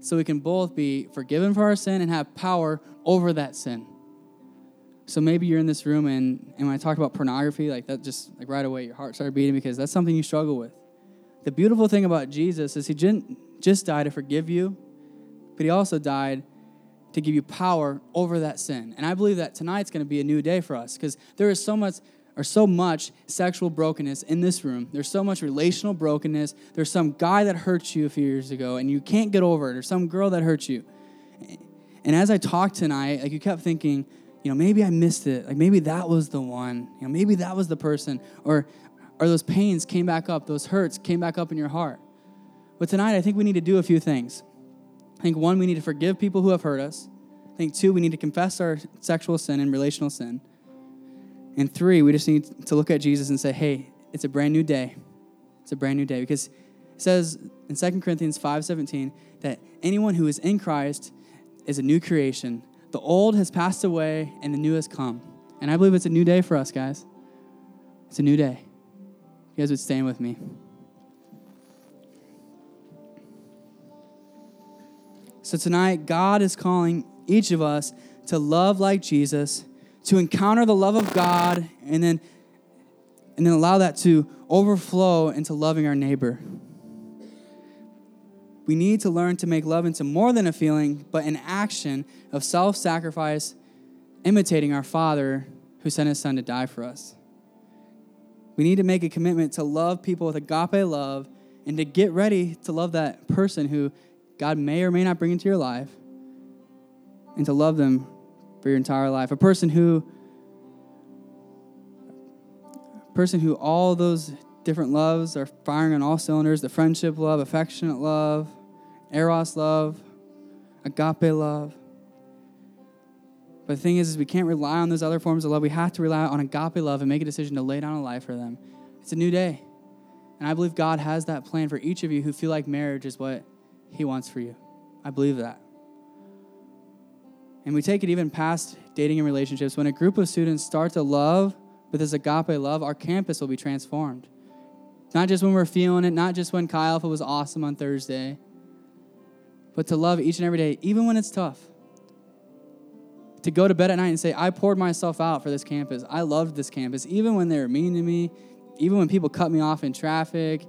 so we can both be forgiven for our sin and have power over that sin. So maybe you're in this room and, and when I talk about pornography, like that just like right away your heart started beating because that's something you struggle with. The beautiful thing about Jesus is he didn't just die to forgive you, but he also died to give you power over that sin. And I believe that tonight's going to be a new day for us because there is so much or so much sexual brokenness in this room. There's so much relational brokenness. There's some guy that hurt you a few years ago and you can't get over it, or some girl that hurt you. And as I talked tonight, like you kept thinking, you know, maybe I missed it. Like maybe that was the one. You know, maybe that was the person. Or or those pains came back up, those hurts came back up in your heart. But tonight I think we need to do a few things. I think one, we need to forgive people who have hurt us. I think two, we need to confess our sexual sin and relational sin. And three, we just need to look at Jesus and say, hey, it's a brand new day. It's a brand new day. Because it says in 2 Corinthians 5:17 that anyone who is in Christ is a new creation. The old has passed away and the new has come. And I believe it's a new day for us, guys. It's a new day. You guys would stand with me. So tonight, God is calling each of us to love like Jesus, to encounter the love of God, and then and then allow that to overflow into loving our neighbor. We need to learn to make love into more than a feeling, but an action of self sacrifice, imitating our Father who sent his Son to die for us. We need to make a commitment to love people with agape love and to get ready to love that person who God may or may not bring into your life and to love them for your entire life. A person who a person who all those different loves are firing on all cylinders, the friendship love, affectionate love, eros love, agape love. But the thing is, is we can't rely on those other forms of love. We have to rely on agape love and make a decision to lay down a life for them. It's a new day. And I believe God has that plan for each of you who feel like marriage is what He wants for you. I believe that. And we take it even past dating and relationships. When a group of students start to love with this agape love, our campus will be transformed. Not just when we're feeling it, not just when Chi Alpha was awesome on Thursday, but to love each and every day, even when it's tough. To go to bed at night and say, I poured myself out for this campus. I loved this campus, even when they were mean to me, even when people cut me off in traffic,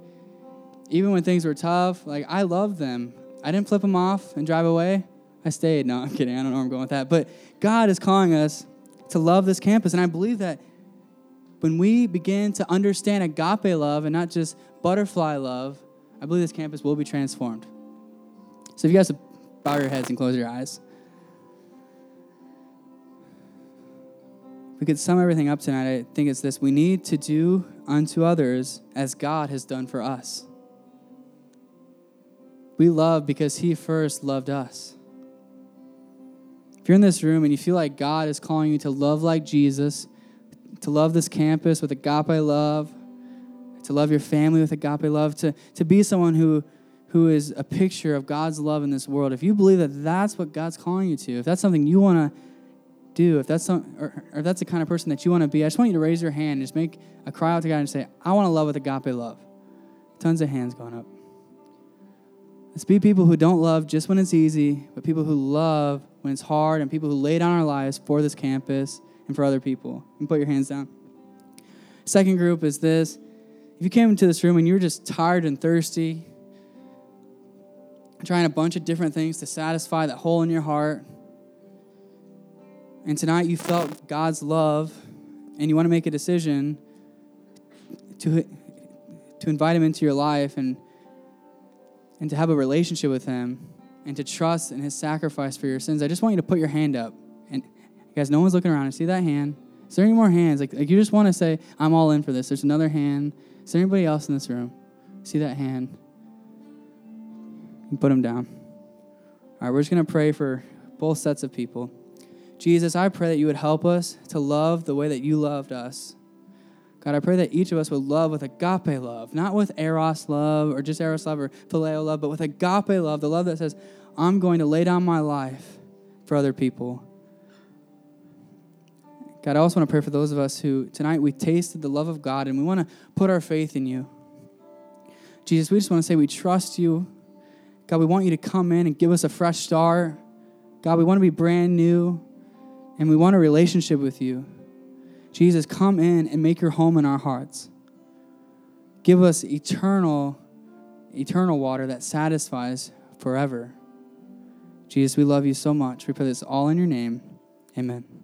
even when things were tough. Like, I loved them. I didn't flip them off and drive away. I stayed. No, I'm kidding. I don't know where I'm going with that. But God is calling us to love this campus. And I believe that when we begin to understand agape love and not just butterfly love, I believe this campus will be transformed. So if you guys bow your heads and close your eyes. we could sum everything up tonight, I think it's this we need to do unto others as God has done for us. We love because He first loved us. If you're in this room and you feel like God is calling you to love like Jesus, to love this campus with agape love, to love your family with agape love, to, to be someone who, who is a picture of God's love in this world, if you believe that that's what God's calling you to, if that's something you want to do, if that's some, or, or if that's the kind of person that you want to be, I just want you to raise your hand and just make a cry out to God and say, I want to love with agape love. Tons of hands going up. Let's be people who don't love just when it's easy, but people who love when it's hard and people who lay down our lives for this campus and for other people. And put your hands down. Second group is this. If you came into this room and you're just tired and thirsty, trying a bunch of different things to satisfy that hole in your heart, and tonight you felt God's love and you want to make a decision to, to invite Him into your life and, and to have a relationship with Him and to trust in His sacrifice for your sins, I just want you to put your hand up. And guys, no one's looking around. I see that hand. Is there any more hands? Like, like you just want to say, I'm all in for this. There's another hand. Is there anybody else in this room? See that hand? put them down. All right, we're just going to pray for both sets of people. Jesus, I pray that you would help us to love the way that you loved us. God, I pray that each of us would love with agape love, not with eros love or just eros love or phileo love, but with agape love, the love that says, I'm going to lay down my life for other people. God, I also want to pray for those of us who tonight we tasted the love of God and we want to put our faith in you. Jesus, we just want to say we trust you. God, we want you to come in and give us a fresh start. God, we want to be brand new and we want a relationship with you. Jesus, come in and make your home in our hearts. Give us eternal, eternal water that satisfies forever. Jesus, we love you so much. We pray this all in your name. Amen.